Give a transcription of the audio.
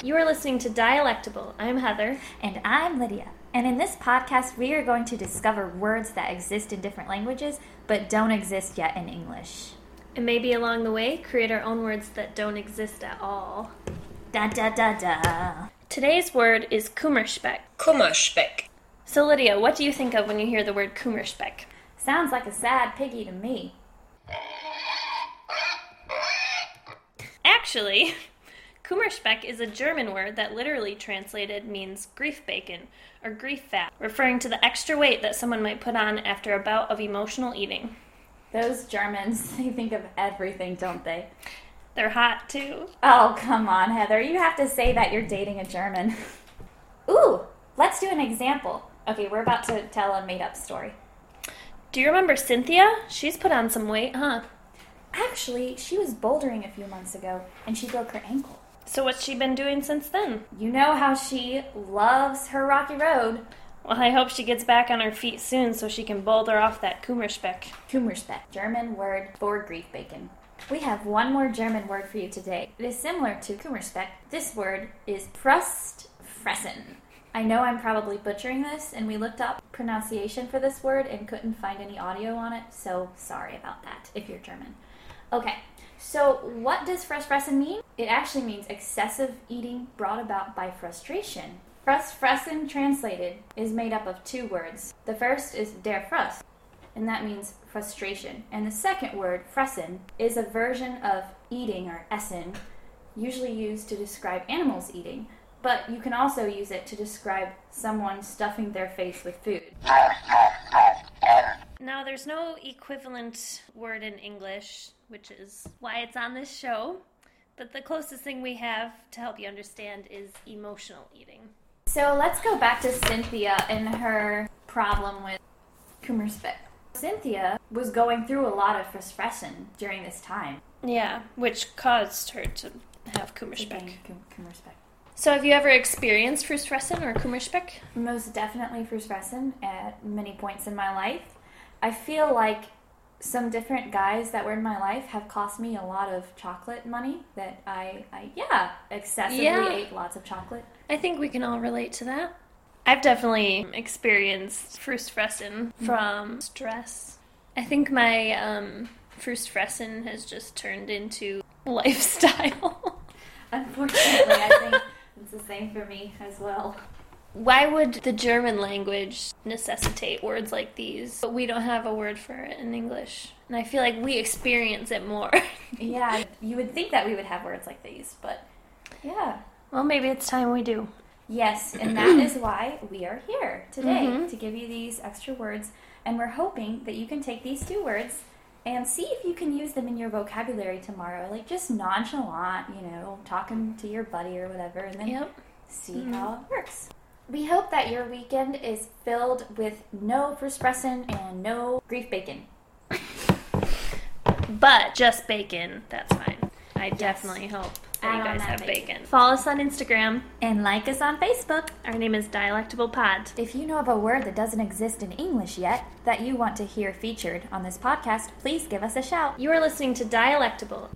You are listening to Dialectable. I'm Heather. And I'm Lydia. And in this podcast, we are going to discover words that exist in different languages but don't exist yet in English. And maybe along the way, create our own words that don't exist at all. Da da da da. Today's word is Kummerspeck. Kummerspeck. So, Lydia, what do you think of when you hear the word Kummerspeck? Sounds like a sad piggy to me. Actually, Kummerspeck is a German word that literally translated means grief bacon or grief fat, referring to the extra weight that someone might put on after a bout of emotional eating. Those Germans, they think of everything, don't they? They're hot too. Oh, come on, Heather. You have to say that you're dating a German. Ooh, let's do an example. Okay, we're about to tell a made up story. Do you remember Cynthia? She's put on some weight, huh? Actually, she was bouldering a few months ago and she broke her ankle. So, what's she been doing since then? You know how she loves her rocky road. Well, I hope she gets back on her feet soon so she can boulder off that Kummerspeck. Kummerspeck, German word for grief bacon. We have one more German word for you today. It is similar to Kummerspeck. This word is Frustfressen. I know I'm probably butchering this, and we looked up pronunciation for this word and couldn't find any audio on it, so sorry about that if you're German. Okay, so what does Frustfressen mean? It actually means excessive eating brought about by frustration. Frustfressen translated is made up of two words. The first is der Frust, and that means frustration. And the second word, fressen, is a version of eating or essen, usually used to describe animals eating, but you can also use it to describe someone stuffing their face with food. There's no equivalent word in English, which is why it's on this show, but the closest thing we have to help you understand is emotional eating. So let's go back to Cynthia and her problem with Kummerspeck. Cynthia was going through a lot of frustration during this time. Yeah, which caused her to have Kummerspeck. Kummerspeck. So, have you ever experienced Frustfressen or Kummerspeck? Most definitely frustration at many points in my life. I feel like some different guys that were in my life have cost me a lot of chocolate money that I, I yeah, excessively Yeah. ate lots of chocolate. I think we can all relate to that. I've definitely experienced Frustfressen from stress. I think my um, Frustfressen has just turned into lifestyle. Unfortunately, I think it's the same for me as well. Why would the German language necessitate words like these? But we don't have a word for it in English. And I feel like we experience it more. Yeah, you would think that we would have words like these, but yeah. well, maybe it's time we do. Yes, and that is why we are here today Mhm. to give you these extra words. And we're hoping that you can take these two words and see if you can use them in your vocabulary tomorrow. Like just nonchalant, you know, talking to your buddy or whatever, and then Yep. see how it works. We hope that your weekend is filled with no frustration and no grief bacon. But just bacon, that's fine. I definitely hope that Add you guys that have bacon. bacon. Follow us on Instagram. And like us on Facebook. Our name is Dialectable Pod. If you know of a word that doesn't exist in English yet that you want to hear featured on this podcast, please give us a shout. You are listening to Dialectable.